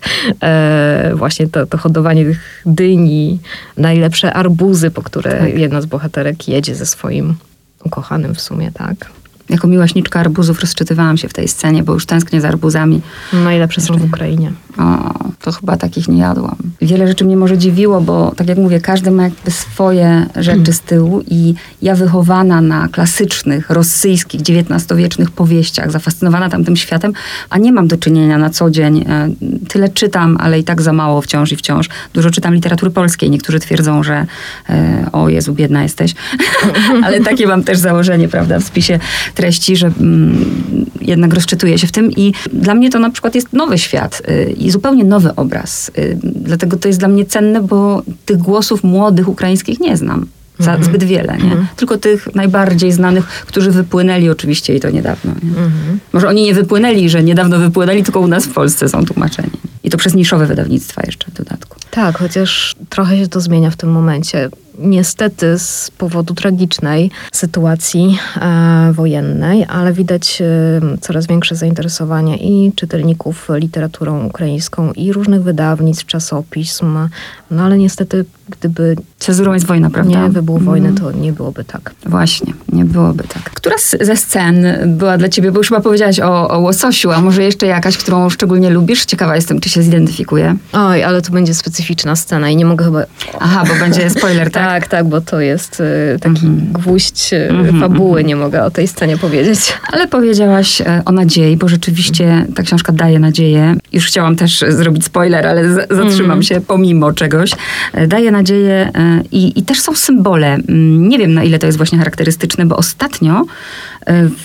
S2: e, właśnie to, to hodowanie tych dyni, najlepsze arbuzy, po które tak. jedna z bohaterek jedzie ze swoim ukochanym w sumie, tak?
S1: Jako miłośniczka arbuzów rozczytywałam się w tej scenie, bo już tęsknię za arbuzami.
S2: Najlepsze są w Ukrainie.
S1: O, to chyba takich nie jadłam. Wiele rzeczy mnie może dziwiło, bo tak jak mówię, każdy ma jakby swoje rzeczy z tyłu i ja wychowana na klasycznych, rosyjskich, XIX-wiecznych powieściach, zafascynowana tamtym światem, a nie mam do czynienia na co dzień. E, tyle czytam, ale i tak za mało wciąż i wciąż. Dużo czytam literatury polskiej. Niektórzy twierdzą, że e, o Jezu, biedna jesteś. ale takie mam też założenie, prawda, w spisie treści, że mm, jednak rozczytuję się w tym i dla mnie to na przykład jest nowy świat y, i zupełnie nowy obraz. Y, dlatego to jest dla mnie cenne, bo tych głosów młodych ukraińskich nie znam. za mhm. zbyt wiele, nie? Mhm. Tylko tych najbardziej znanych, którzy wypłynęli oczywiście i to niedawno. Nie? Mhm. Może oni nie wypłynęli, że niedawno wypłynęli, tylko u nas w Polsce są tłumaczeni. I to przez niszowe wydawnictwa jeszcze w dodatku.
S2: Tak, chociaż trochę się to zmienia w tym momencie niestety z powodu tragicznej sytuacji e, wojennej, ale widać e, coraz większe zainteresowanie i czytelników literaturą ukraińską, i różnych wydawnictw, czasopism. No ale niestety, gdyby.
S1: Cezurą jest wojna, prawda?
S2: Nie wybuch wojny, to nie byłoby tak.
S1: Właśnie, nie byłoby tak. Która ze scen była dla ciebie, bo już chyba powiedziałaś o, o łososiu, a może jeszcze jakaś, którą szczególnie lubisz? Ciekawa jestem, czy się zidentyfikuje.
S2: Oj, ale to będzie specyficzna scena i nie mogę chyba.
S1: Aha, bo będzie spoiler, tak?
S2: tak, tak, bo to jest y, taki mm -hmm. gwóźdź mm -hmm, fabuły, nie mogę o tej scenie powiedzieć.
S1: Ale powiedziałaś e, o nadziei, bo rzeczywiście ta książka daje nadzieję. Już chciałam też zrobić spoiler, ale zatrzymam mm. się pomimo czegoś. E, daje nadzieję e, i, i też są symbole. Mm, nie wiem, na ile to jest właśnie charakterystyczne, bo ostatnio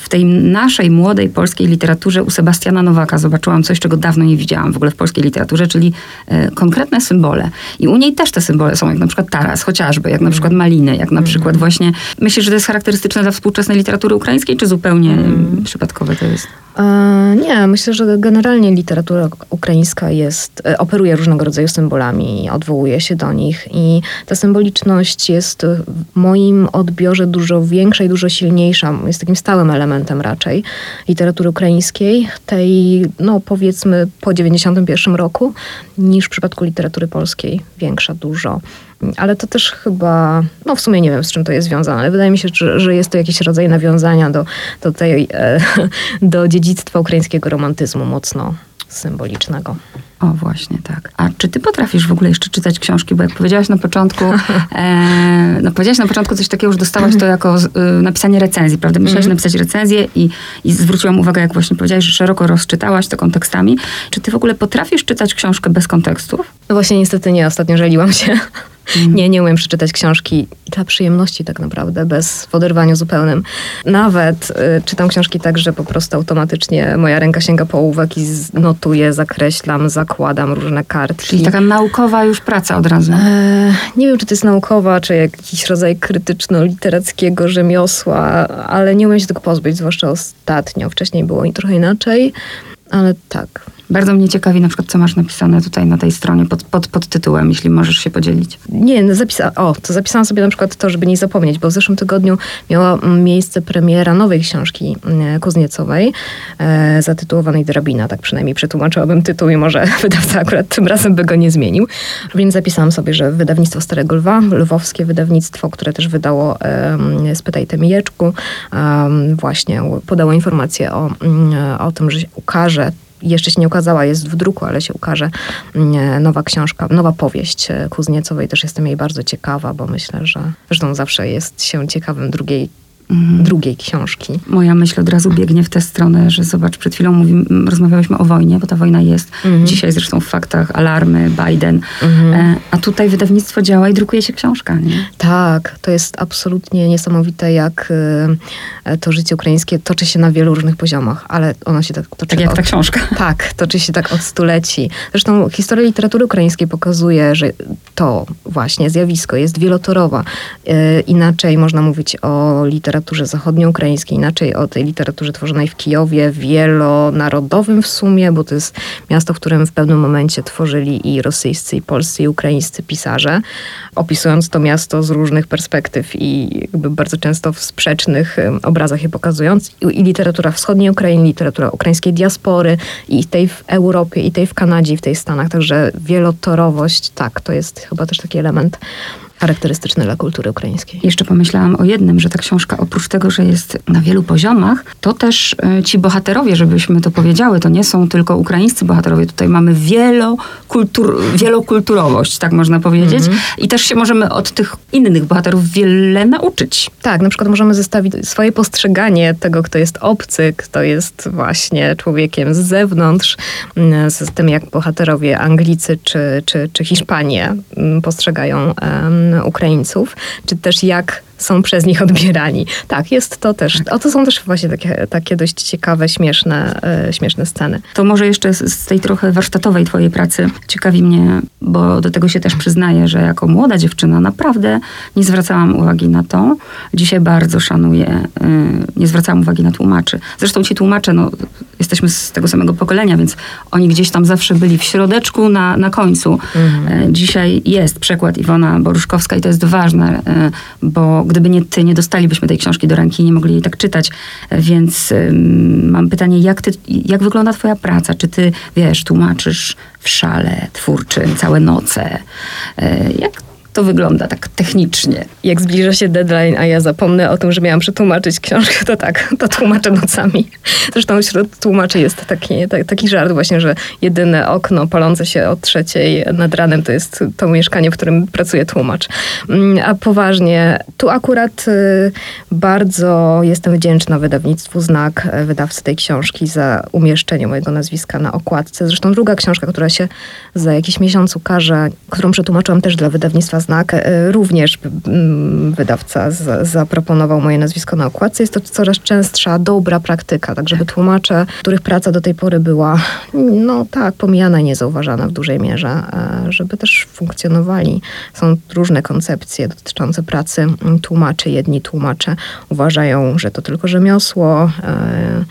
S1: w tej naszej młodej polskiej literaturze u Sebastiana Nowaka zobaczyłam coś, czego dawno nie widziałam w ogóle w polskiej literaturze, czyli konkretne symbole. I u niej też te symbole są, jak na przykład taras, chociażby, jak na przykład przykład maliny, jak na przykład właśnie. Myślisz, że to jest charakterystyczne dla współczesnej literatury ukraińskiej, czy zupełnie mm. przypadkowe to jest?
S2: E, nie, myślę, że generalnie literatura ukraińska jest, e, operuje różnego rodzaju symbolami, odwołuje się do nich i ta symboliczność jest w moim odbiorze dużo większa i dużo silniejsza, jest takim stałym elementem raczej literatury ukraińskiej, tej no powiedzmy po 91 roku, niż w przypadku literatury polskiej, większa dużo. Ale to też chyba, no w sumie nie wiem z czym to jest związane, ale wydaje mi się, że, że jest to jakiś rodzaj nawiązania do, do, tej, e, do dziedzictwa ukraińskiego romantyzmu mocno symbolicznego.
S1: O, właśnie, tak. A czy ty potrafisz w ogóle jeszcze czytać książki? Bo jak powiedziałaś na początku, e, no powiedziałaś na początku coś takiego, już dostałaś to jako y, napisanie recenzji, prawda? Myślałaś mm. napisać recenzję i, i zwróciłam uwagę, jak właśnie powiedziałaś, że szeroko rozczytałaś to kontekstami. Czy ty w ogóle potrafisz czytać książkę bez kontekstów?
S2: No właśnie niestety nie, ostatnio żaliłam się. Mm. Nie, nie umiem przeczytać książki dla przyjemności tak naprawdę, bez w oderwaniu zupełnym. Nawet y, czytam książki tak, że po prostu automatycznie moja ręka sięga po ołówek i notuję, zakreślam, zakładam różne kartki.
S1: Czyli taka naukowa już praca od razu. E,
S2: nie wiem, czy to jest naukowa, czy jakiś rodzaj krytyczno-literackiego rzemiosła, ale nie umiem się tego pozbyć, zwłaszcza ostatnio. Wcześniej było trochę inaczej, ale tak.
S1: Bardzo mnie ciekawi na przykład, co masz napisane tutaj na tej stronie pod, pod, pod tytułem, jeśli możesz się podzielić.
S2: Nie, no zapisa- o, to zapisałam sobie na przykład to, żeby nie zapomnieć, bo w zeszłym tygodniu miała miejsce premiera nowej książki mm, Kuzniecowej, e, zatytułowanej Drabina, tak przynajmniej przetłumaczyłabym tytuł i może wydawca akurat tym razem by go nie zmienił. Więc zapisałam sobie, że wydawnictwo Starego Lwa, lwowskie wydawnictwo, które też wydało e, Spytaj Temijeczku, e, właśnie podało informację o, mm, o tym, że ukaże jeszcze się nie ukazała, jest w druku, ale się ukaże mm, nowa książka, nowa powieść e, Kuzniecowej. Też jestem jej bardzo ciekawa, bo myślę, że zresztą zawsze jest się ciekawym drugiej mhm. drugiej książki.
S1: Moja myśl od razu biegnie w tę stronę, że zobacz, przed chwilą mówi, rozmawiałyśmy o wojnie, bo ta wojna jest. Mhm. Dzisiaj zresztą w faktach alarmy, Biden. Mhm. E, a tutaj wydawnictwo działa i drukuje się książka, nie?
S2: Tak, to jest absolutnie niesamowite, jak e, to życie ukraińskie toczy się na wielu różnych poziomach, ale ono się tak toczy.
S1: Tak jak od, ta książka.
S2: Tak, toczy się tak od stuleci. Zresztą historia literatury ukraińskiej pokazuje, że to właśnie zjawisko jest wielotorowa. E, inaczej można mówić o literaturze literaturze zachodnioukraińskiej, inaczej o tej literaturze tworzonej w Kijowie, wielonarodowym w sumie, bo to jest miasto, w którym w pewnym momencie tworzyli i rosyjscy, i polscy, i ukraińscy pisarze, opisując to miasto z różnych perspektyw i jakby bardzo często w sprzecznych obrazach je pokazując. I, i literatura wschodniej Ukrainy, literatura ukraińskiej diaspory, i tej w Europie, i tej w Kanadzie, i w tej Stanach. Także wielotorowość, tak, to jest chyba też taki element charakterystyczny dla kultury ukraińskiej.
S1: Jeszcze pomyślałam o jednym, że ta książka oprócz tego, że jest na wielu poziomach, to też e, ci bohaterowie, żebyśmy to powiedziały, to nie są tylko ukraińscy bohaterowie. Tutaj mamy wielokultur, wielokulturowość, tak można powiedzieć. -hmm. I też się możemy od tych innych bohaterów wiele nauczyć.
S2: Tak, na przykład możemy zestawić swoje postrzeganie tego, kto jest obcy, kto jest właśnie człowiekiem z zewnątrz, mm, z tym jak bohaterowie Anglicy czy, czy, czy Hiszpanie mm, postrzegają Ukraińców, czy też jak są przez nich odbierani. Tak, jest to też. O, to są też właśnie takie, takie dość ciekawe, śmieszne, e, śmieszne sceny.
S1: To może jeszcze z, z tej trochę warsztatowej twojej pracy ciekawi mnie, bo do tego się też przyznaję, że jako młoda dziewczyna naprawdę nie zwracałam uwagi na to. Dzisiaj bardzo szanuję, y, nie zwracałam uwagi na tłumaczy. Zresztą ci tłumacze, no, jesteśmy z tego samego pokolenia, więc oni gdzieś tam zawsze byli w środeczku, na, na końcu.
S2: Mhm.
S1: Y, Dzisiaj jest przekład Iwona Boruszkowska i to jest ważne, y, bo gdyby nie ty, nie dostalibyśmy tej książki do ręki i nie mogli jej tak czytać. Więc mam pytanie, jak, ty, jak wygląda twoja praca? Czy ty, wiesz, tłumaczysz w szale twórczym całe noce? Y, Jak to wygląda tak technicznie?
S2: Jak zbliża się deadline, a ja zapomnę o tym, że miałam przetłumaczyć książkę, to tak, to tłumaczę nocami. Zresztą wśród tłumaczy jest taki, ta- taki żart właśnie, że jedyne okno palące się o trzeciej nad ranem to jest to mieszkanie, w którym pracuje tłumacz. Mm, A poważnie, tu akurat y, bardzo jestem wdzięczna wydawnictwu Znak, e, wydawcy tej książki, za umieszczenie mojego nazwiska na okładce. Zresztą druga książka, która się za jakiś miesiąc ukaże, którą przetłumaczyłam też dla wydawnictwa Znak, e, również wydawca z, zaproponował moje nazwisko na okładce. Jest to coraz częstsza, dobra praktyka, tak żeby tłumacze, których praca do tej pory była, no tak, pomijana i niezauważana w dużej mierze, e, żeby też funkcjonowali. Są różne koncepcje dotyczące pracy tłumaczy. Jedni tłumacze uważają, że to tylko rzemiosło e,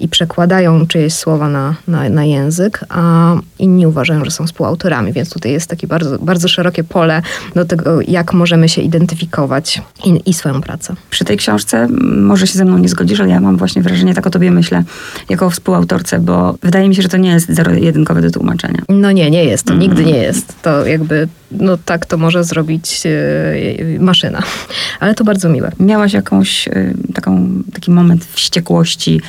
S2: i przekładają czyjeś słowa na, na, na język, a inni uważają, że są współautorami, więc tutaj jest takie bardzo, bardzo szerokie pole do tego, jak możemy się identyfikować i, i swoją pracę.
S1: Przy tej książce może się ze mną nie zgodzisz, ale ja mam właśnie wrażenie, tak o tobie myślę, jako o współautorce, bo wydaje mi się, że to nie jest zero-jedynkowe do tłumaczenia.
S2: No nie, nie jest, to nigdy nie jest. To jakby, no tak to może zrobić e, maszyna. Ale to bardzo miłe.
S1: Miałaś jakąś y, taką, taki moment wściekłości,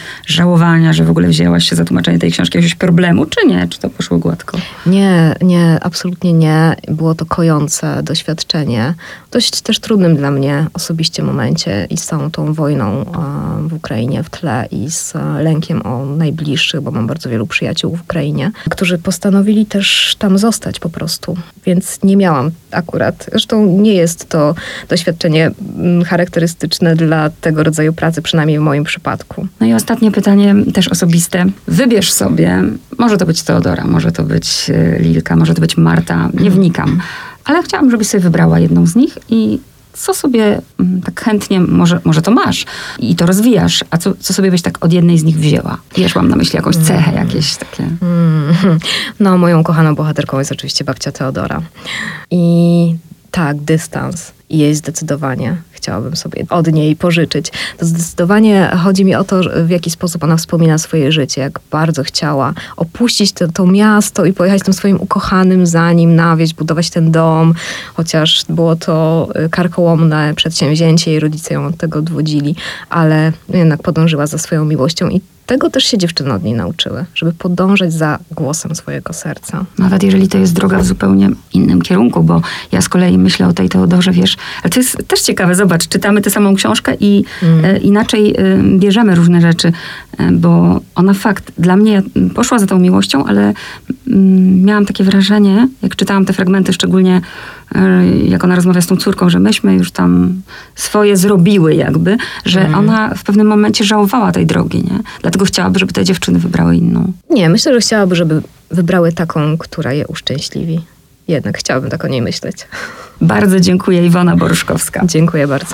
S1: że w ogóle wzięłaś się za tłumaczenie tej książki, jakiegoś problemu, czy nie? Czy to poszło gładko?
S2: Nie, nie, absolutnie nie. Było to kojące doświadczenie. Dość też trudnym dla mnie osobiście momencie i z całą tą wojną e, w Ukrainie w tle i z e, lękiem o najbliższych, bo mam bardzo wielu przyjaciół w Ukrainie, którzy postanowili też tam zostać po prostu. Więc nie miałam akurat. Zresztą nie jest to doświadczenie mm, charakterystyczne dla tego rodzaju pracy, przynajmniej w moim przypadku.
S1: No i ostatnie pytanie, też osobiste. Wybierz sobie, może to być Teodora, może to być y, Lilka, może to być Marta, nie wnikam, ale chciałam, żebyś sobie wybrała jedną z nich i co sobie mm, tak chętnie, może, może to masz i to rozwijasz, a co, co sobie byś tak od jednej z nich wzięła? Wiesz, mam na myśli jakąś cechę, jakieś takie...
S2: Mm, No, moją kochaną bohaterką jest oczywiście babcia Teodora. I tak, dystans. Jej zdecydowanie chciałabym sobie od niej pożyczyć. To zdecydowanie chodzi mi o to, w jaki sposób ona wspomina swoje życie, jak bardzo chciała opuścić to, to miasto i pojechać tym swoim ukochanym za nim na wieś, budować ten dom, chociaż było to y, karkołomne przedsięwzięcie i rodzice ją od tego odwodzili, ale jednak podążyła za swoją miłością i tego też się dziewczyny od niej nauczyły, żeby podążać za głosem swojego serca.
S1: Nawet jeżeli to jest droga w zupełnie innym kierunku, bo ja z kolei myślę o tej Teodorze, wiesz, ale to jest też ciekawe, zobacz, czytamy tę samą książkę i e, inaczej e, bierzemy różne rzeczy, e, bo ona fakt, dla mnie poszła za tą miłością, ale mm, miałam takie wrażenie, jak czytałam te fragmenty, szczególnie jak ona rozmawia z tą córką, że myśmy już tam swoje zrobiły jakby, że ona w pewnym momencie żałowała tej drogi, nie? Dlatego chciałaby, żeby te dziewczyny wybrały inną.
S2: Nie, myślę, że chciałaby, żeby wybrały taką, która je uszczęśliwi. Jednak chciałabym tak o niej myśleć.
S1: Bardzo dziękuję, Iwona Boruszkowska.
S2: Dziękuję bardzo.